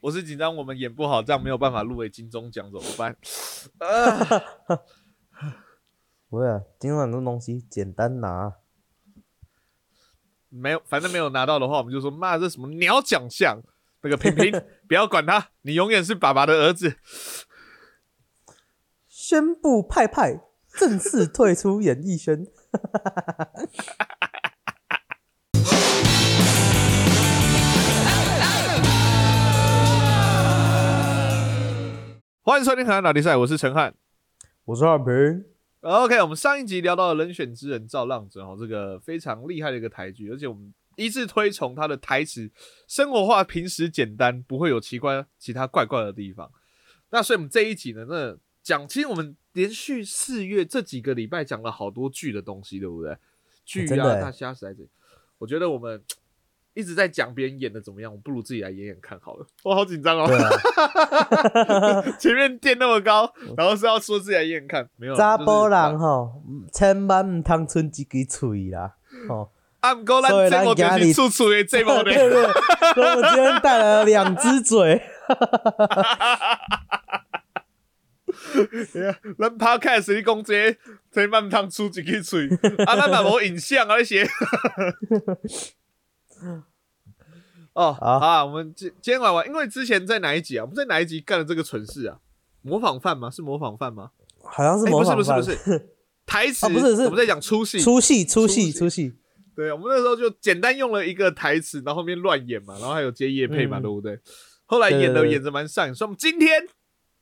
我是紧张，我们演不好，这样没有办法入围金钟奖怎么办？啊，不会啊，今晚的东西简单拿。没有，反正没有拿到的话，我们就说妈这什么鸟奖项？那个平平，不要管他，你永远是爸爸的儿子。宣布派派正式退出演艺圈。欢迎收听《海南老比赛》，我是陈汉，我是汉平。OK，我们上一集聊到了人选之人赵浪子哦，这个非常厉害的一个台剧，而且我们一致推崇他的台词生活化、平时简单，不会有奇怪其他怪怪的地方。那所以我们这一集呢，那讲，其实我们连续四月这几个礼拜讲了好多剧的东西，对不对？剧啊，大虾死在我觉得我们。一直在讲别人演的怎么样，我不如自己来演演看好了。我好紧张哦，前面垫那么高，然后是要说自己来演演看，没有。查甫人吼，千万唔通存一支嘴啦，吼。按过咱，这我就是出嘴的这么的。对对，所以我今天带来了两只嘴。咱 podcast 你讲这，千万唔通出一支嘴，啊，咱嘛无影像啊那些。哦，好，我们今今天玩玩，因为之前在哪一集啊？我们在哪一集干了这个蠢事啊？模仿犯吗？是模仿犯吗？好像是模仿犯，不是不是不是台词，不是是我们在讲粗戏，粗戏粗戏粗戏。对，我们那时候就简单用了一个台词，然后后面乱演嘛，然后还有接叶配嘛，对不对？后来演的演的蛮上瘾，所以我们今天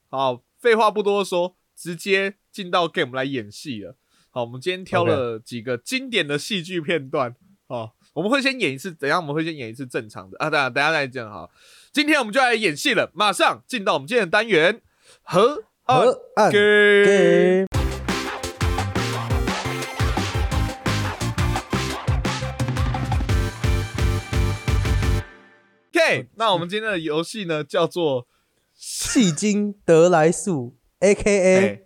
好，废话不多说，直接进到 game 来演戏了。好，我们今天挑了几个经典的戏剧片段，好。我们会先演一次，怎样？我们会先演一次正常的啊，等下等下再讲哈。今天我们就来演戏了，马上进到我们今天的单元和和给。OK，那我们今天的游戏呢，叫做戏精得来速，A.K.A.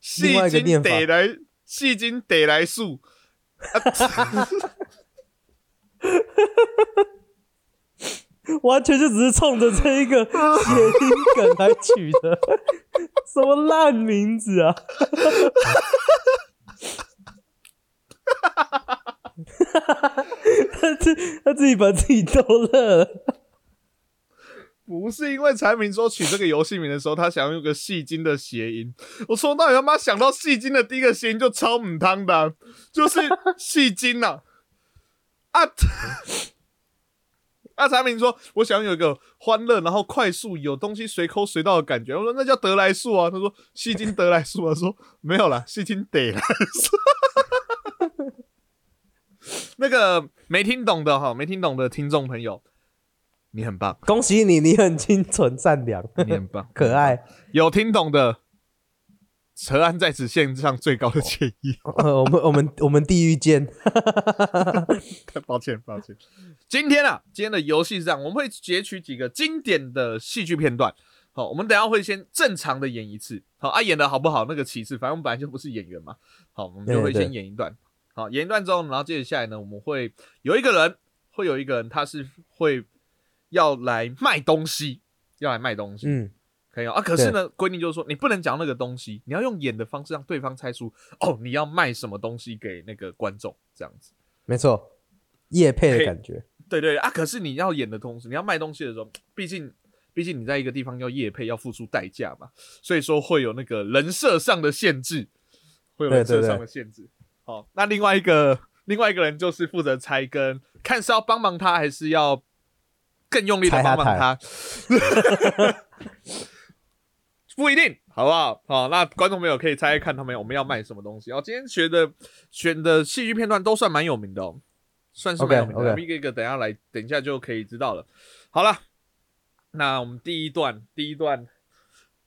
戏精得来，戏精得来速。完全就只是冲着这一个 谐音梗来取的，什么烂名字啊！他自他自己把自己逗乐了。不是因为柴明说取这个游戏名的时候，他想用个戏精的谐音。我从到底他妈想到戏精的第一个谐音就超母汤的，就是戏精呐。啊！啊！产品说：“我想有一个欢乐，然后快速，有东西随抠随到的感觉。”我说：“那叫得来速啊。”他说：“戏精得来速啊。”说：“没有啦，戏精得来速。”那个没听懂的哈，没听懂的听众朋友，你很棒，恭喜你，你很清纯善良，你很棒，可爱。有听懂的。陈安在此献上最高的歉意。呃我们我们我们地狱见。抱歉抱歉。今天啊，今天的游戏是这样，我们会截取几个经典的戏剧片段。好，我们等下会先正常的演一次。好啊，演的好不好那个其次，反正我们本来就不是演员嘛。好，我们就会先演一段。好，演一段之后，然后接着下来呢，我们会有一个人，会有一个人，他是会要来卖东西，要来卖东西。嗯。可以啊，可是呢，规定就是说，你不能讲那个东西，你要用演的方式让对方猜出哦，你要卖什么东西给那个观众，这样子。没错，叶配的感觉。对对啊，可是你要演的同时，你要卖东西的时候，毕竟毕竟你在一个地方要叶配，要付出代价嘛，所以说会有那个人设上的限制，会有人设上的限制。好，那另外一个另外一个人就是负责猜，跟看是要帮忙他，还是要更用力的帮忙他。不一定，好不好？好，那观众朋友可以猜猜看，他们我们要卖什么东西。哦，今天学的选的戏剧片段都算蛮有名的哦，算是蛮有名的。一个一个，等下来，等一下就可以知道了。好了，那我们第一段，第一段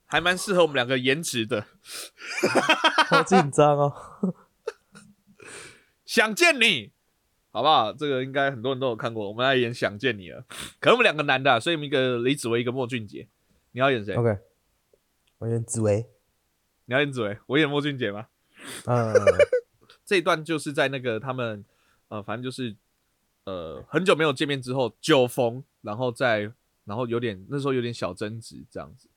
还蛮适合我们两个颜值的。好紧张哦！想见你，好不好？这个应该很多人都有看过。我们来演《想见你》了。可能我们两个男的，所以我们一个李子维，一个莫俊杰。你要演谁？OK。我演紫薇，你要演紫薇，我演莫俊杰吗？嗯，这一段就是在那个他们，呃，反正就是，呃，很久没有见面之后，酒逢，然后再然后有点那时候有点小争执这样子，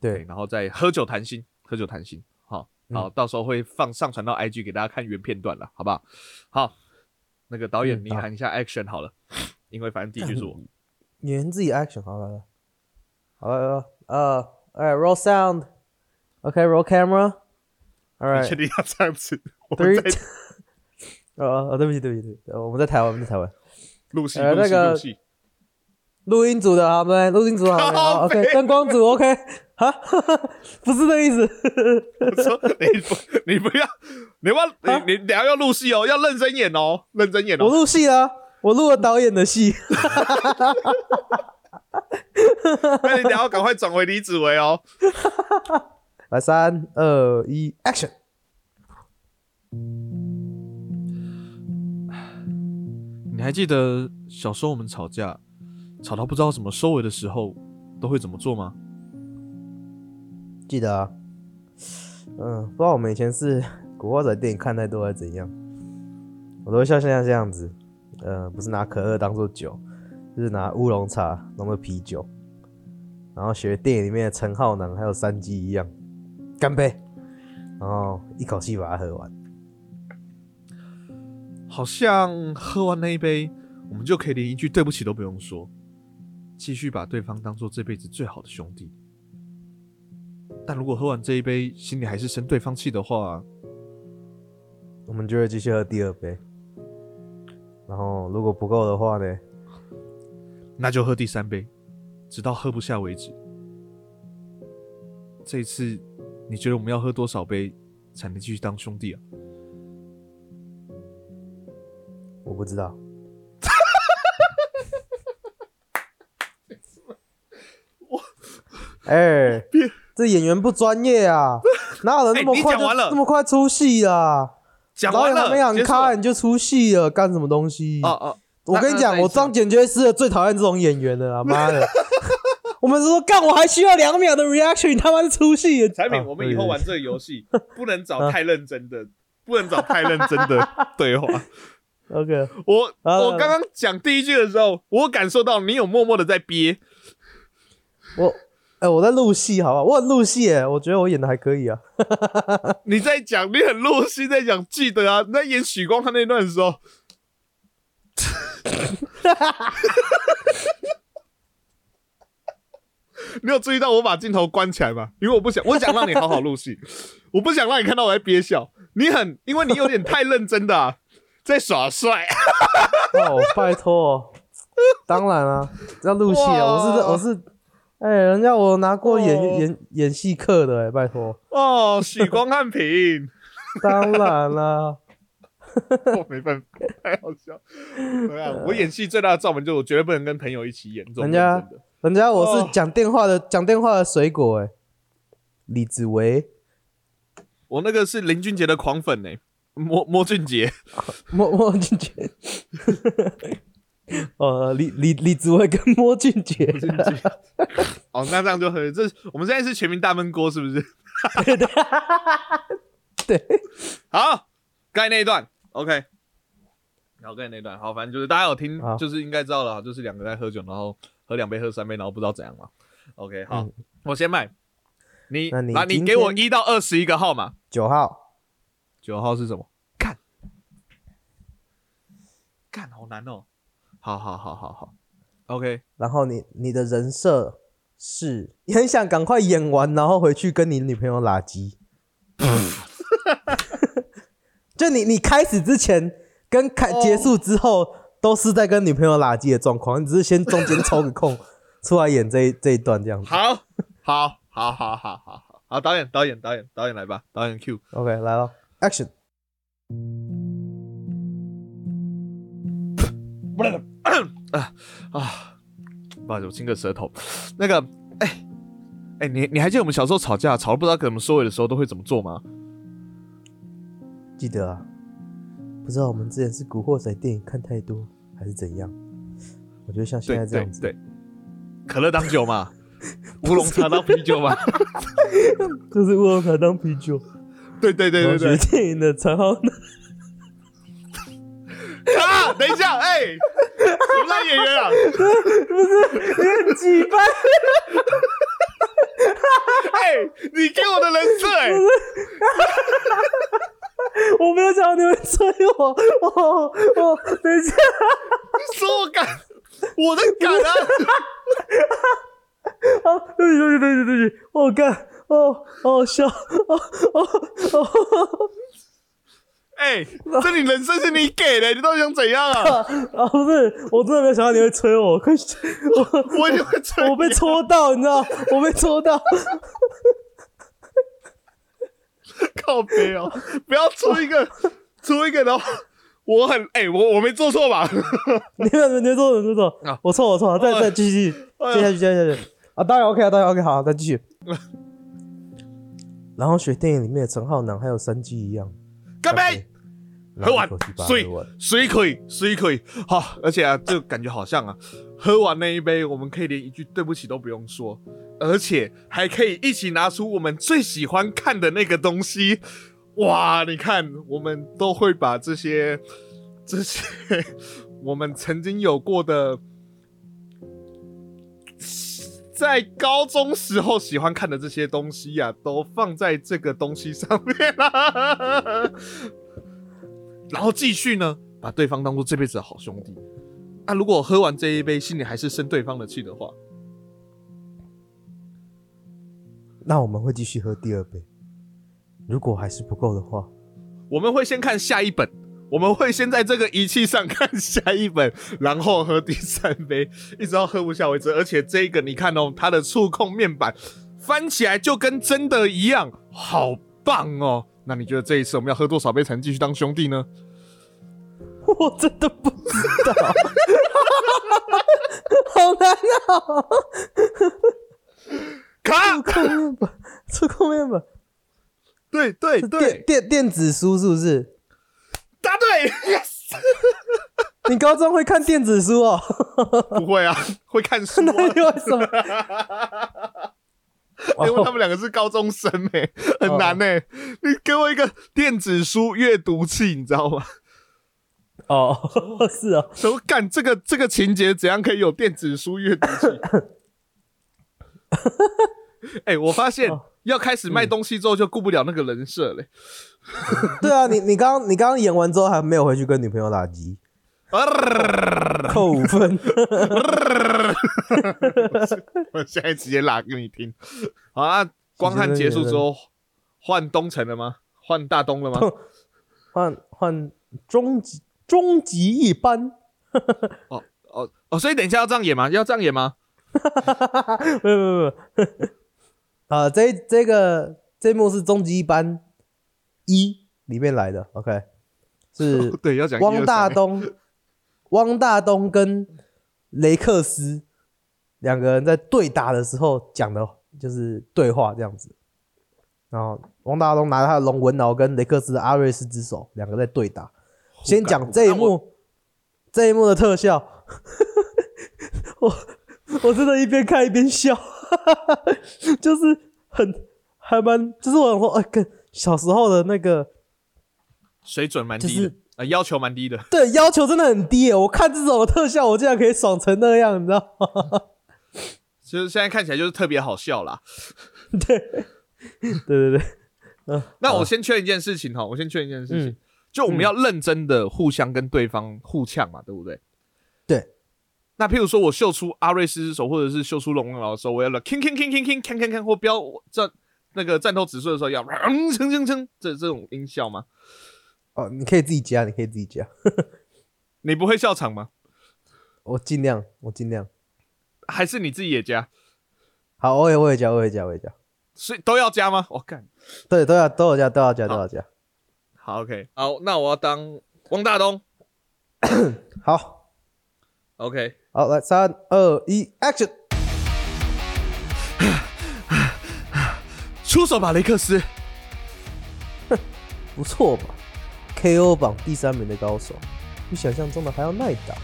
对，然后再喝酒谈心，喝酒谈心，好，好，到时候会放上传到 IG 给大家看原片段了，好不好？好，那个导演你喊一下 action 好了，因为反正第一句是我，演员自己 action 好了，好了，呃，哎，roll sound，OK，roll camera，All right，确定要这样子？Three，呃，对不起，对不起，对，我们在台湾，我们在台湾。录戏，录戏，录戏。录音组的好没？录音组好，OK。灯光组 OK。哈，不是这个意思。我说你不，你不要，你要你你等下要录戏哦，要认真演哦，认真演哦。我录戏啊，我录了导演的戏。那你等下赶快转回李子维哦。来，三二一，Action。你还记得小时候我们吵架，吵到不知道怎么收尾的时候，都会怎么做吗？记得啊，嗯，不知道我们以前是古惑仔电影看太多还是怎样，我都会像现在这样子，呃，不是拿可乐当做酒，就是拿乌龙茶弄个啤酒，然后学电影里面的陈浩南还有山鸡一样，干杯，然后一口气把它喝完。好像喝完那一杯，我们就可以连一句对不起都不用说，继续把对方当做这辈子最好的兄弟。但如果喝完这一杯，心里还是生对方气的话，我们就会继续喝第二杯。然后如果不够的话呢，那就喝第三杯，直到喝不下为止。这一次，你觉得我们要喝多少杯才能继续当兄弟啊？我不知道。我，哎，这演员不专业啊！哪有人那么快就那么快出戏啊？讲完了，没想看你就出戏了，干什么东西？哦哦，我跟你讲，我张简觉是最讨厌这种演员的啊！妈的，我们说干，我还需要两秒的 reaction，他妈是出戏！产品，我们以后玩这个游戏不能找太认真的，不能找太认真的对话。OK，我我刚刚讲第一句的时候，我感受到你有默默的在憋。我哎，我在录戏，好吧，我很录戏哎，我觉得我演的还可以啊。你在讲，你很录戏，在讲，记得啊，你在演许光汉那段的时候，你有注意到我把镜头关起来吗？因为我不想，我想让你好好录戏，我不想让你看到我在憋笑。你很，因为你有点太认真的。在耍帅 哦，拜托，当然了，要录戏啊！我是我是，哎，人家我拿过演演演戏课的哎，拜托哦，许光汉平，当然了，我 没办法，太好笑。对啊，我演戏最大的罩门就是我绝对不能跟朋友一起演。人家人家我是讲电话的，讲电话的水果哎，李子维，我那个是林俊杰的狂粉哎。莫莫俊杰，莫莫俊杰，呃，李李李子维跟莫俊杰，哦，那这样就很，这我们现在是全民大闷锅，是不是？对，好，刚才那一段，OK，然后刚才那段，好，反正就是大家有听，就是应该知道了，就是两个在喝酒，然后喝两杯喝三杯，然后不知道怎样嘛。OK，好，我先卖，你那你给我一到二十一个号码，九号。九号是什么？看，看，好难哦。好好好好好，OK。然后你你的人设是，你很想赶快演完，然后回去跟你女朋友拉鸡。就你你开始之前跟开结束之后，都是在跟女朋友拉鸡的状况，你只是先中间抽个空 出来演这这一段这样子。好，好，好，好，好，好，好，导演，导演，导演，导演来吧，导演 Q，OK，来了。Action！不能啊啊！不好意思，我清个舌头。那个，哎哎，你你还记得我们小时候吵架，吵得不知道怎么收尾的时候，都会怎么做吗？记得啊，不知道我们之前是古惑仔电影看太多，还是怎样？我觉得像现在这样子，对，可乐当酒嘛，乌龙茶当啤酒嘛，就是乌龙茶当啤酒。对对对对对，电影的陈浩南。啊，等一下，哎，么烂演员啊？不是你很鸡掰，哎，你给我的人设哎，我没有想到你会催我，哦哦，等一下，说我敢，我的敢啊！啊，对不起对不起对不起对不起，我干，哦，好好笑，哦哦哦。哎，这你人生是你给的，你到底想怎样啊？啊，不是，我真的没有想到你会催我，快，我我也会催，我被戳到，你知道，我被戳到，靠背哦，不要出一个，出一个的话，我很哎，我我没做错吧？你 没没错，没错，我错，我错，再再继续，接下去，接下去，啊，当然 OK 啊，当然 OK，好，再继续。然后学电影里面的陈浩南还有山鸡一样，干杯。喝完水水可以水可以。好，而且啊，就感觉好像啊，喝完那一杯，我们可以连一句对不起都不用说，而且还可以一起拿出我们最喜欢看的那个东西。哇，你看，我们都会把这些这些 我们曾经有过的，在高中时候喜欢看的这些东西呀，都放在这个东西上面了。然后继续呢，把对方当做这辈子的好兄弟。那如果喝完这一杯，心里还是生对方的气的话，那我们会继续喝第二杯。如果还是不够的话，我们会先看下一本。我们会先在这个仪器上看下一本，然后喝第三杯，一直到喝不下为止。而且这个你看哦，它的触控面板翻起来就跟真的一样，好棒哦。那你觉得这一次我们要喝多少杯才能继续当兄弟呢？我真的不知道，好难啊！卡触控面板，触控面板，对对对，电电子书是不是？答对，yes！你高中会看电子书哦？不会啊，会看书。那为什么？因为他们两个是高中生哎，很难哎。你给我一个电子书阅读器，你知道吗？哦，是啊。怎么干这个这个情节？怎样可以有电子书阅读器？哎，我发现要开始卖东西之后，就顾不了那个人设嘞。对啊，你你刚你刚刚演完之后，还没有回去跟女朋友打机。扣五分，我现在直接拉给你听。好啊，光汉结束之后，换东城了吗？换大东了吗？换换终极终极一班。哦哦哦，所以等一下要这样演吗？要这样演吗？没有没有没有。啊，这这个这幕是终极一班一里面来的。OK，是 对要讲汪大东。汪大东跟雷克斯两个人在对打的时候讲的就是对话这样子，然后汪大东拿他的龙纹脑跟雷克斯的阿瑞斯之手，两个在对打。先讲这一幕，这一幕的特效，我我真的一边看一边笑，就是很还蛮，就是我想说，哎，跟小时候的那个水准蛮低的。要求蛮低的，对，要求真的很低。我看这种特效，我竟然可以爽成那样，你知道吗？其实现在看起来就是特别好笑啦。对，对对对。嗯，那我先确认一件事情哈，我先确认一件事情，就我们要认真的互相跟对方互呛嘛，对不？对。那譬如说我秀出阿瑞斯之手，或者是秀出龙王的时候，我要了 king king king king 看看看，或标战那个战斗指数的时候，要嗯铿铿铿这这种音效吗？哦，你可以自己加，你可以自己加。你不会笑场吗？我尽量，我尽量。还是你自己也加？好，我也我也加，我也加，我也加。所以都要加吗？我干。对，都要都要加，都要加，都要加。好，OK。好，那我要当汪大东。好，OK。好，来，三二一，Action！出手吧，雷克斯。哼 不错吧？K.O. 榜第三名的高手，比想象中的还要耐打。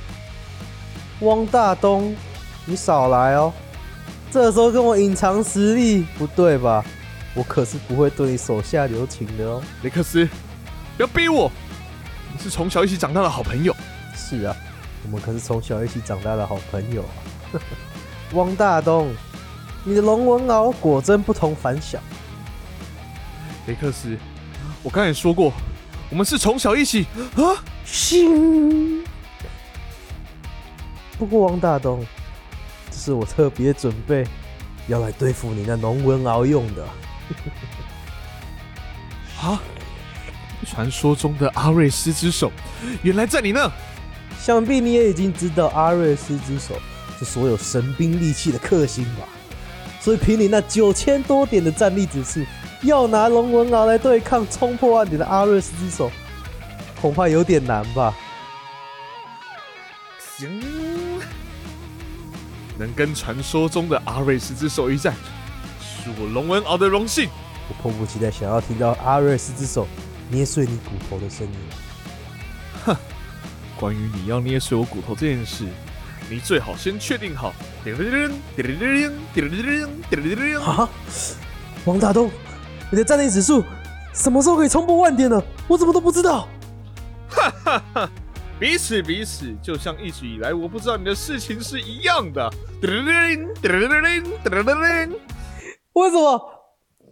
汪大东，你少来哦！这时候跟我隐藏实力，不对吧？我可是不会对你手下留情的哦。雷克斯，不要逼我！你是从小一起长大的好朋友。是啊，我们可是从小一起长大的好朋友啊！汪大东，你的龙纹鳌果真不同凡响。雷克斯，我刚才说过，我们是从小一起啊。行。不过汪大东，这是我特别准备要来对付你那龙纹鳌用的。啊！传说中的阿瑞斯之手，原来在你那。想必你也已经知道阿瑞斯之手是所有神兵利器的克星吧？所以凭你那九千多点的战力指数，要拿龙纹鳌来对抗冲破万点的阿瑞斯之手，恐怕有点难吧？行，能跟传说中的阿瑞斯之手一战，是我龙纹鳌的荣幸。我迫不及待想要听到阿瑞斯之手捏碎你骨头的声音。哼。关于你要捏碎我骨头这件事，你最好先确定好。啊！王大东，你的战力指数什么时候可以冲破万点呢？我怎么都不知道。哈哈哈！彼此彼此，就像一直以来我不知道你的事情是一样的。为什么？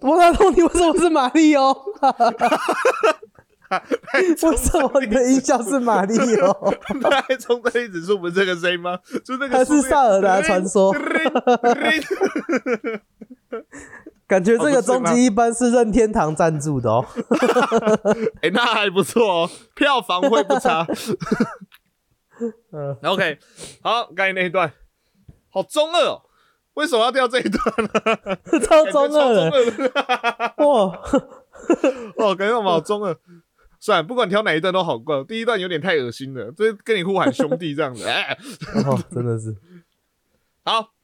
王大东，你为什么是玛丽哦？为什么你的音效是玛丽哦？太冲的例子是我们这个声音吗？就那个还是萨尔达传说？感觉这个终极一般是任天堂赞助的哦。哎，那还不错哦，票房会不差。嗯，OK，好，刚才那一段好中二哦，为什么要掉这一段呢？超中二的，哇，哦，感觉我们好中二。算了，不管挑哪一段都好过。第一段有点太恶心了，这跟你呼喊兄弟这样子，哎，真的是。好，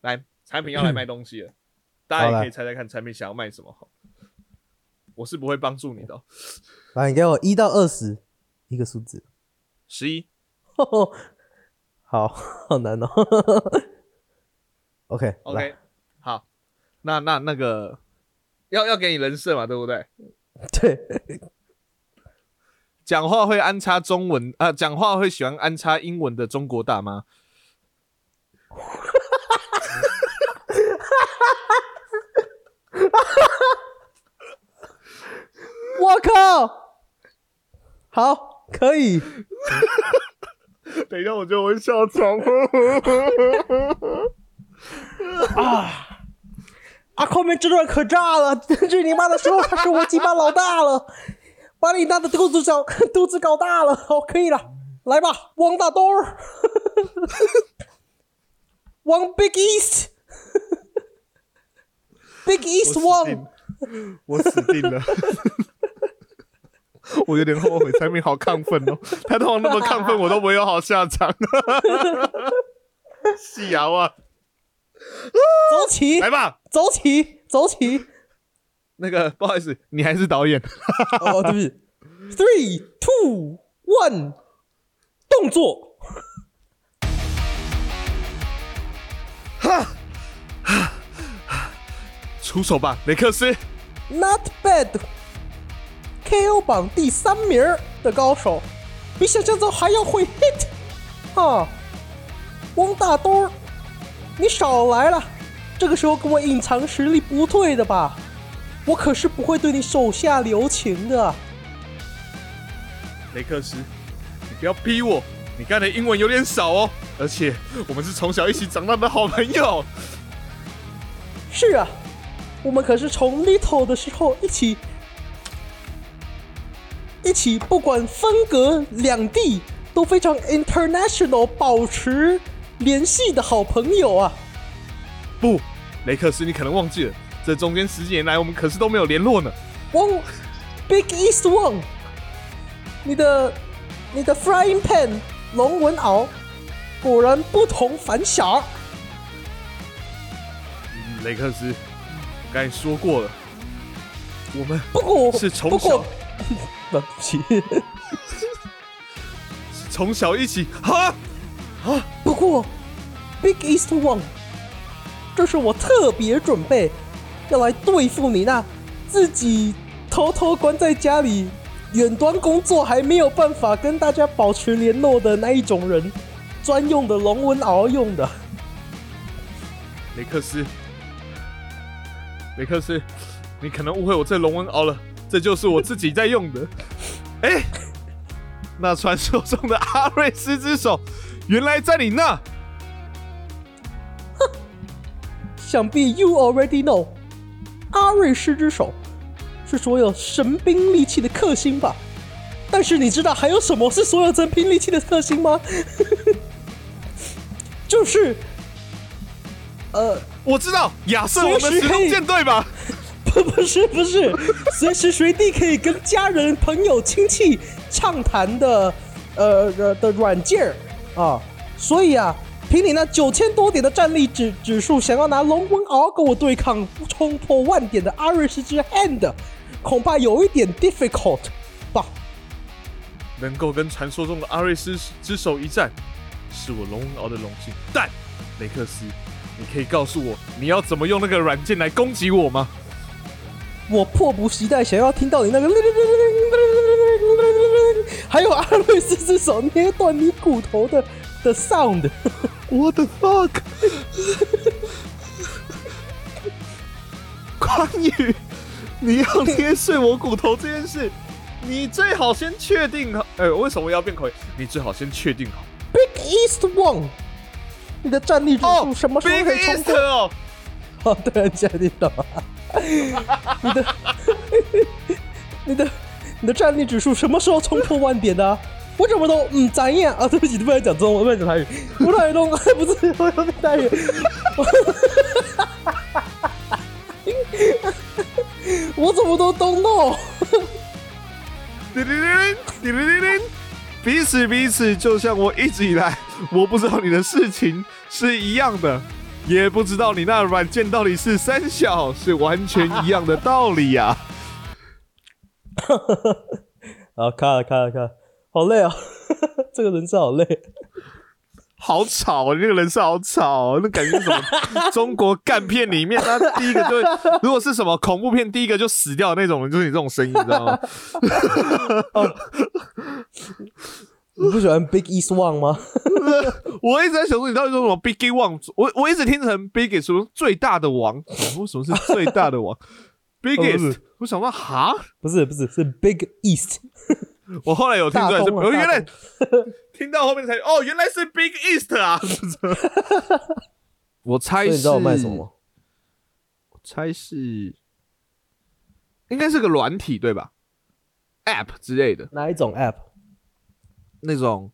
来，产品要来卖东西了，大家也可以猜猜看，产品想要卖什么？好，我是不会帮助你的。来，你给我一到二十一个数字，十一。好好难哦。OK，OK，好，那那那个要要给你人设嘛，对不对？对。讲话会安插中文啊？讲话会喜欢安插英文的中国大妈？我靠！好，可以。等一下，我觉得我会笑场。啊！阿扣面这段可炸了！这你妈的时候，他是我鸡巴老大了。把你大的肚子搞 肚子搞大了，好，可以了，来吧，王大东儿，王 Big East，Big East 王，我死定了，我有点后悔，产品好亢奋哦，他通常那么亢奋，我都没有好下场，细瑶啊，走起，来吧，走起，走起。那个不好意思，你还是导演。哦，对不起。Three, two, one，动作。哈，出手吧，雷克斯。Not bad。KO 榜第三名的高手，比想象中还要会 hit。哈，汪大东，你少来了。这个时候跟我隐藏实力不对的吧？我可是不会对你手下留情的，雷克斯，你不要逼我。你刚才英文有点少哦，而且我们是从小一起长大的好朋友。是啊，我们可是从 little 的时候一起一起，不管分隔两地都非常 international，保持联系的好朋友啊。不，雷克斯，你可能忘记了。这中间十几年来，我们可是都没有联络呢。汪，Big East One，你的你的 Frying Pan 龙纹鳌果然不同凡响。雷克斯，刚才说过了，我们不过是从小，对不起，是从小一起哈啊。不过 Big East One，这是我特别准备。要来对付你那自己偷偷关在家里远端工作还没有办法跟大家保持联络的那一种人，专用的龙纹鳌用的。雷克斯，雷克斯，你可能误会我这龙纹鳌了，这就是我自己在用的。哎，那传说中的阿瑞斯之手，原来在你那。哼，想必 you already know，阿瑞斯之手。是所有神兵利器的克星吧？但是你知道还有什么是所有神兵利器的克星吗？就是，呃，我知道亚瑟我们时空舰队吧？不，不是，不是，随时随地可以跟家人、朋友、亲戚畅谈的，呃的的软件啊。所以啊，凭你那九千多点的战力指指数，想要拿龙纹鳌跟我对抗冲破万点的阿瑞斯之 hand。恐怕有一点 difficult 吧。能够跟传说中的阿瑞斯之手一战，是我龙鳌的荣幸。但雷克斯，你可以告诉我你要怎么用那个软件来攻击我吗？我迫不及待想要听到你那个，还有阿瑞斯之手捏断你骨头的的 sound。What the fuck？关羽。你要捏碎我骨头这件事，你最好先确定好。哎，为什么要变口音？你最好先确定好。Big East One，你的战力指数什么时候可以冲破？哦，哦，对，确定的。你的，你的，你的战力指数什么时候冲破万点的？我怎么都嗯咋样啊？对不起，不能讲中文，不能讲台语。我台语都不是，我要台语。我怎么都懂哦！叮铃铃，叮铃铃，彼此彼此，就像我一直以来我不知道你的事情是一样的，也不知道你那软件到底是三小，是完全一样的道理呀！好，看了看了看，好累啊！这个人设好累。好吵啊！那个人设好吵，那感觉什么 中国干片里面，他第一个就如果是什么恐怖片，第一个就死掉那种人，就是你这种声音，你知道吗？你不喜欢 Big East One 吗？我一直在想说，你到底说什么 Big One？我我一直听成 Big 什么最大的王？为什么是最大的王？Biggest？我想说，哈，不是不是是 Big East。我后来有听出来是，原来听到后面才哦，原来是 Big East 啊！我猜是，你知道我卖什么？我猜是，应该是个软体对吧？App 之类的。哪一种 App？那种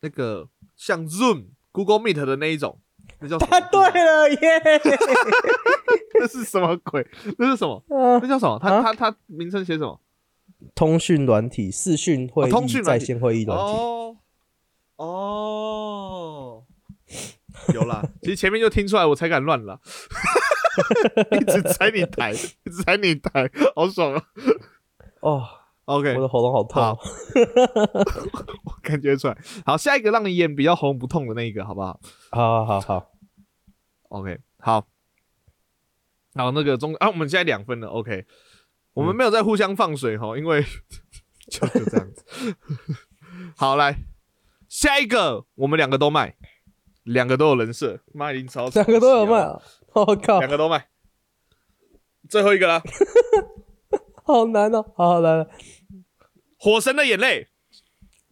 那个像 Zoom、Google Meet 的那一种，那叫答对了耶！那是什么鬼？那是什么？那叫什么？它它它名称写什么？通讯软体、视讯会议、在线会议软体。哦哦，有啦。其实前面就听出来，我才敢乱了。一直踩你台，一直踩你台，好爽啊！哦，OK，我的喉咙好痛。我感觉出来。好，下一个让你演比较红不痛的那一个，好不好？好好好，OK，好。好，那个中啊，我们现在两分了，OK。我们没有在互相放水哈，因为就 就这样子。好，来下一个，我们两个都卖，两个都有人设，卖林超，两个都有卖啊！我靠，两个都卖，最后一个啦，好难哦，好来了，火神的眼泪，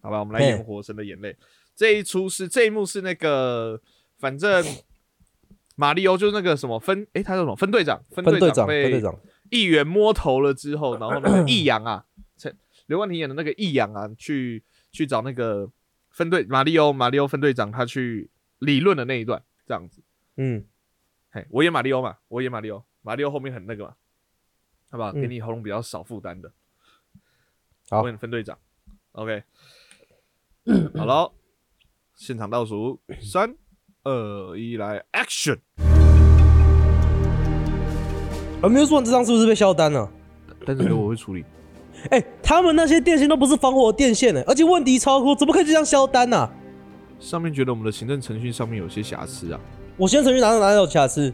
好吧，我们来演火神的眼泪。这一出是这一幕是那个，反正马里欧就是那个什么分，诶，他叫什么？分队长，分队长，分队长。议员摸头了之后，然后那个易阳啊，陈刘冠廷演的那个易阳啊，去去找那个分队马里欧，马里欧分队长他去理论的那一段，这样子。嗯，嘿，我演马里欧嘛，我演马里欧，马里欧后面很那个嘛，好不好？给你喉咙比较少负担的。好，我演分队长。OK，好了，现场倒数三二一，来，Action！而没有说这张是不是被销单了？但是我会处理。哎，他们那些电线都不是防火电线呢，而且问题超多，怎么可以这样销单呢？上面觉得我们的行政程序上面有些瑕疵啊。我行政程序哪哪有瑕疵？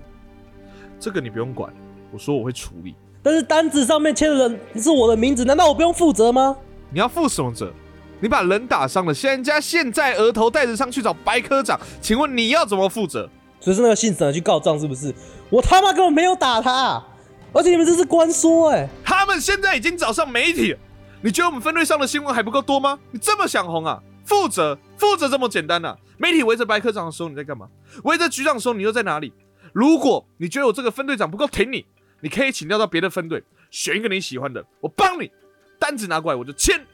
这个你不用管，我说我会处理。但是单子上面签的人是我的名字，难道我不用负责吗？你要负什么责？你把人打伤了，人家现在额头带着上去找白科长，请问你要怎么负责？所以是那个姓沈的去告状是不是？我他妈根本没有打他，而且你们这是官说哎，他们现在已经找上媒体了，你觉得我们分队上的新闻还不够多吗？你这么想红啊？负责，负责这么简单呐？媒体围着白科长的时候你在干嘛？围着局长的时候你又在哪里？如果你觉得我这个分队长不够挺你，你可以请调到别的分队，选一个你喜欢的，我帮你，单子拿过来我就签。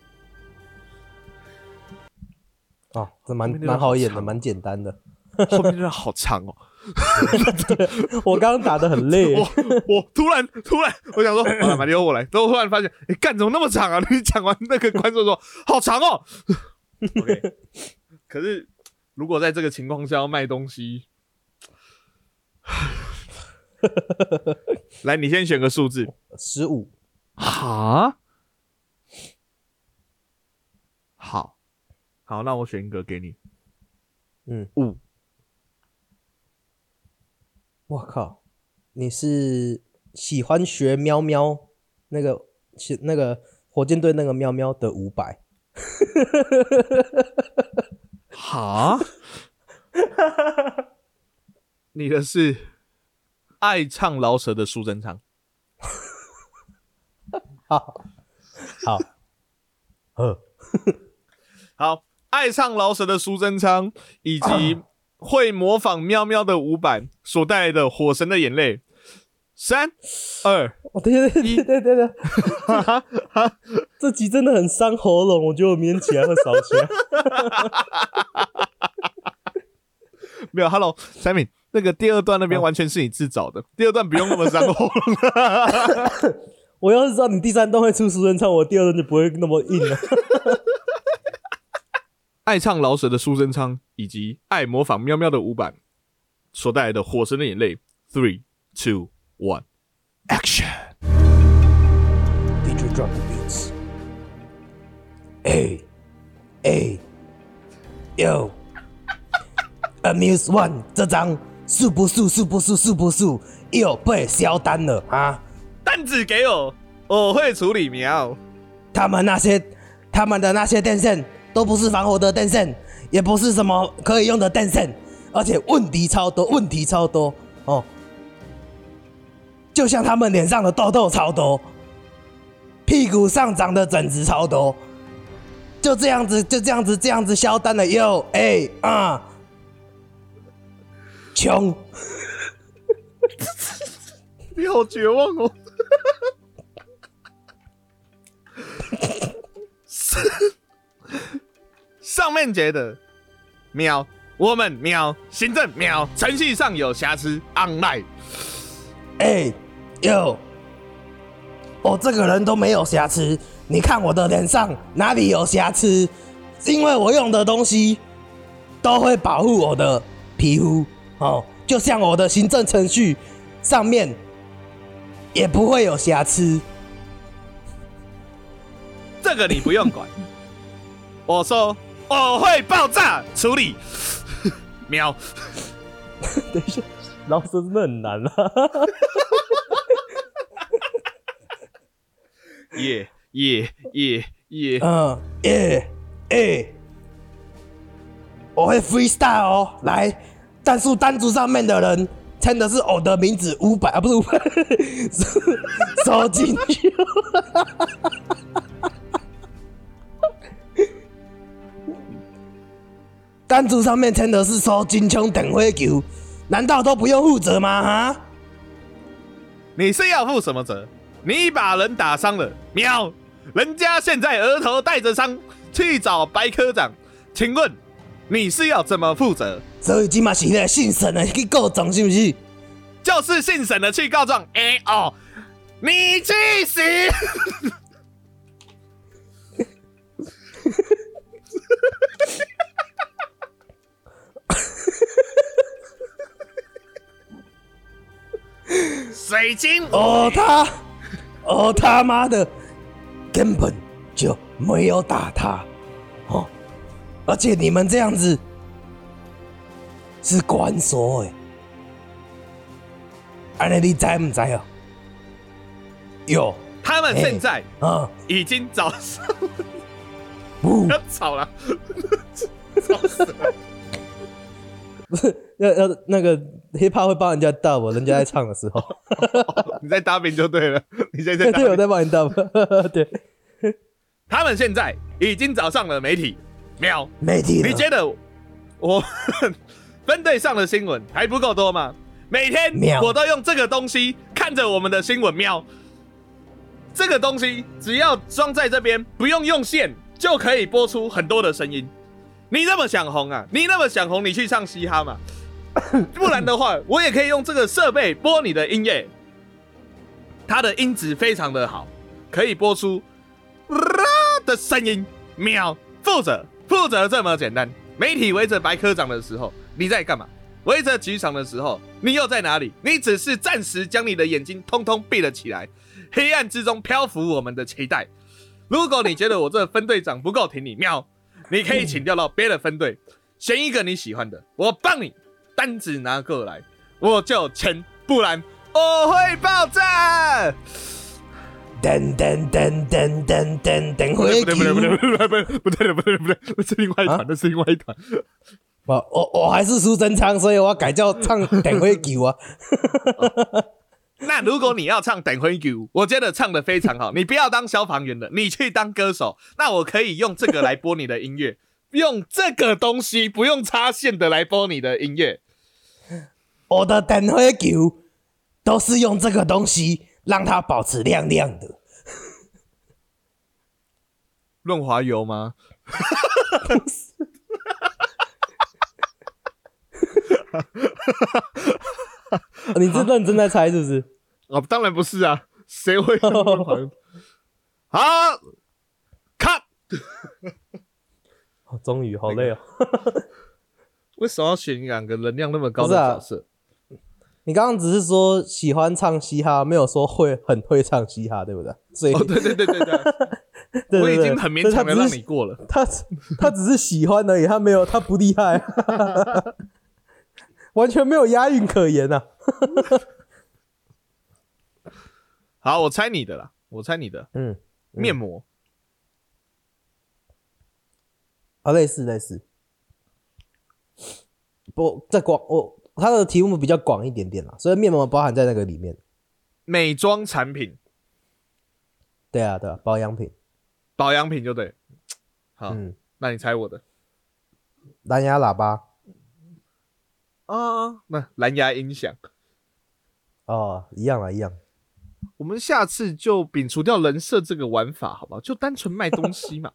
哦，这蛮蛮好演的，蛮简单的。后面那好长哦。我刚刚打的很累。我我突然突然，我想说，马里奥我来，然后突然发现，哎，干怎么那么长啊？你讲完那个观众说好长哦。OK，可是如果在这个情况下要卖东西，来，你先选个数字，十五。哈？好。好，那我选一个给你。嗯，五。我靠，你是喜欢学喵喵那个，那个火箭队那个喵喵的五百。哈？你的是爱唱饶舌的苏贞昌。好，好，呃，好。爱唱老舍的苏贞昌，以及会模仿喵喵的舞版所带来的《火神的眼泪》，三二，哦，对对对对对对，这集真的很伤喉咙，我觉得我明天起来会少起来。没有，Hello Sammy，那个第二段那边完全是你自找的，第二段不用那么伤喉咙。我要是知道你第三段会出熟人唱，我第二段就不会那么硬了。爱唱老舍的苏贞昌，以及爱模仿喵喵的伍佰所带来的《火神的眼泪》，Three, Two, One, Action! DJ drop the beats. A, A, Yo, Amuse One，这张速不速？速不速？速不速？又被销单了啊！单子给我，我会处理喵。他们那些，他们的那些电线。都不是防火的电线，也不是什么可以用的电线，而且问题超多，问题超多哦！就像他们脸上的痘痘超多，屁股上长的疹子超多，就这样子，就这样子，这样子消单了又哎啊，穷，你好绝望哦！上面觉得喵，我们喵，行政喵，程序上有瑕疵，online。哎，哟，我这个人都没有瑕疵，你看我的脸上哪里有瑕疵？因为我用的东西都会保护我的皮肤哦，就像我的行政程序上面也不会有瑕疵。这个你不用管，我说。我会爆炸处理，喵。等一下，老师真的很难啊！耶耶耶耶，嗯耶耶，我会 freestyle 哦。来，战术单子上面的人签的是我的名字五百啊，不是五百，收进去。单子上面签的是说金枪等灰球，难道都不用负责吗？哈？你是要负什么责？你把人打伤了，喵！人家现在额头带着伤去找白科长，请问你是要怎么负责？所以今嘛是那姓沈的去告状是不是？就是姓沈的去告状。哎哦，你去死！水晶。哦，他哦他妈的根本就没有打他。哦，而且你们这样子是官说哎，安尼你知唔知啊？有他们现在啊，已经早上，不不要吵了，吵死了。不 是要要那个 hiphop 会帮人家 dub，人家在唱的时候，你在搭边就对了，你现在对对，我。在帮你 dub，对，他们现在已经找上了媒体，喵。媒体，你觉得我分队上的新闻还不够多吗？每天我都用这个东西看着我们的新闻喵。这个东西只要装在这边，不用用线就可以播出很多的声音。你那么想红啊？你那么想红，你去唱嘻哈嘛？不然的话，我也可以用这个设备播你的音乐，它的音质非常的好，可以播出的声音，喵，负责负责这么简单。媒体围着白科长的时候，你在干嘛？围着局长的时候，你又在哪里？你只是暂时将你的眼睛通通闭了起来，黑暗之中漂浮我们的期待。如果你觉得我这分队长不够挺你，喵，你可以请调到别的分队，选一个你喜欢的，我帮你单子拿过来，我就签，不然我会爆炸。噔噔噔噔噔噔噔，不对回不对不对。不对不对不对不对不对，那是另外一团，啊那是另外一团。我我我还是苏贞昌，所以我要改叫唱等回球啊。那如果你要唱《等回 you》，我觉得唱的非常好。你不要当消防员的，你去当歌手。那我可以用这个来播你的音乐，用这个东西不用插线的来播你的音乐。我的等回球都是用这个东西让它保持亮亮的。润滑油吗？你是认真在猜是不是？啊，当然不是啊，谁会用润滑油？好，cut。哦终于，好累哦。为什么要选两个能量那么高的角色？你刚刚只是说喜欢唱嘻哈，没有说会很会唱嘻哈，对不对？所以，哦，对对对对对，对 我已经很勉强的让你。过了。他只他只是喜欢而已，他没有他不厉害，完全没有押韵可言啊！好，我猜你的啦，我猜你的嗯，面膜。啊，类似类似，不在广我它的题目比较广一点点啦，所以面膜包含在那个里面。美妆产品、对啊，对啊，保养品，保养品就对。好，嗯，那你猜我的蓝牙喇叭，啊？那蓝牙音响，哦，一样啊，一样。我们下次就摒除掉人设这个玩法，好不好？就单纯卖东西嘛，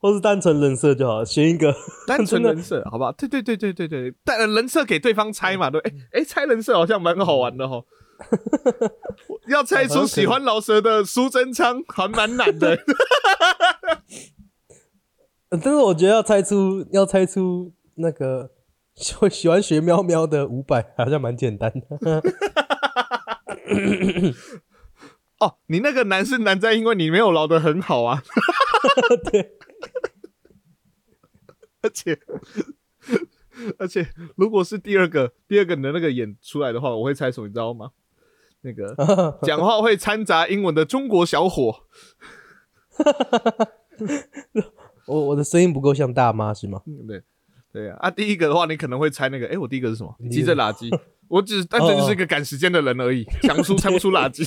或是单纯人设就好，选一个单纯人设，好不好？对对对对对对，但人设给对方猜嘛，对，哎、哎、猜人设好像蛮好玩的哈。要猜出喜欢老蛇的苏贞昌还蛮难的。呃但是我觉得要猜出要猜出那个会喜欢学喵喵的五百，好像蛮简单的。哦，你那个难是难在因为你没有捞得很好啊。对，而且而且，如果是第二个第二个你的那个演出来的话，我会猜什么，你知道吗？那个 讲话会掺杂英文的中国小伙，我我的声音不够像大妈是吗？嗯对对啊。啊，第一个的话，你可能会猜那个，哎、我第一个是什么？第一个急着垃圾。我只单纯就是一个赶时间的人而已，想不出猜不出垃圾，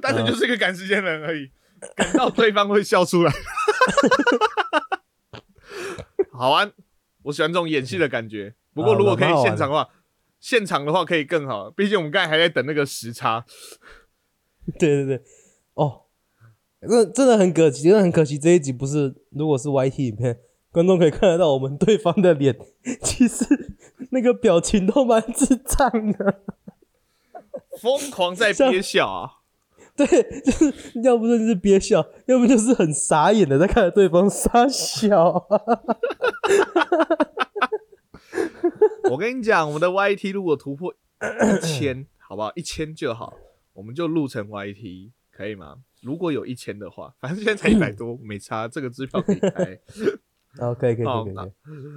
单纯就是一个赶时间的人而已，赶到对方会笑出来。好玩，我喜欢这种演戏的感觉。不过啊如果可以现场的话，现场的话可以更好，毕竟我们刚才还在等那个时差。对对对，哦，真真的很可惜，真的很可惜。这一集不是，如果是 YT 影片，观众可以看得到我们对方的脸，其实那个表情都蛮智障的。疯狂在憋笑啊！对，就是要不就是憋笑，要不就是很傻眼的在看着对方傻笑。我跟你讲，我们的 YT 如果突破一千，好不好？一千就好，我们就录成 YT，可以吗？如果有一千的话，反正现在才一百多，没差，这个支票可以开。哦，可以可以可好以可以，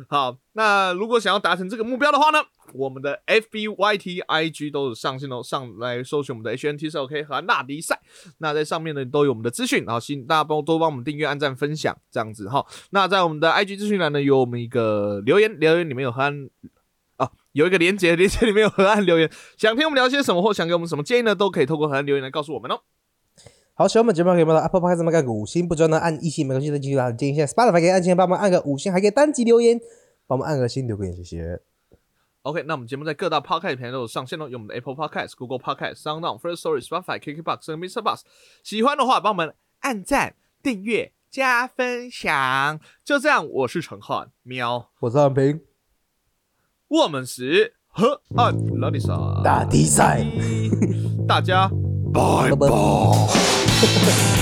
好，那如果想要达成这个目标的话呢，我们的 FB、YT、IG 都有上线哦，上来搜寻我们的 HNT 是 OK 和纳迪赛，那在上面呢都有我们的资讯，然后请大家帮多帮我们订阅、按赞、分享这样子哈。那在我们的 IG 资讯栏呢，有我们一个留言，留言里面有和有一个连接，连接里面有河岸留言，想听我们聊些什么或想给我们什么建议呢，都可以透过河岸留言来告诉我们哦。好，喜欢我们节目可以帮到 Apple Podcast 上面按个五星，不知道呢按一星没关系的继续按建议一下 Spotify 可以按键帮忙按个五星，还可以单击留言，帮我们按个心留个言，谢谢。OK，那我们节目在各大 Podcast 平台都有上线哦，有我们的 Apple Podcast、Google Podcast、SoundOn、First Story、Spotify、KKBox 和 Mr. Bus。喜欢的话，帮我们按赞、订阅、加分享。就这样，我是陈汉喵，我是汉平，我们是河岸拉力赛大比赛。大家拜拜。Thank you.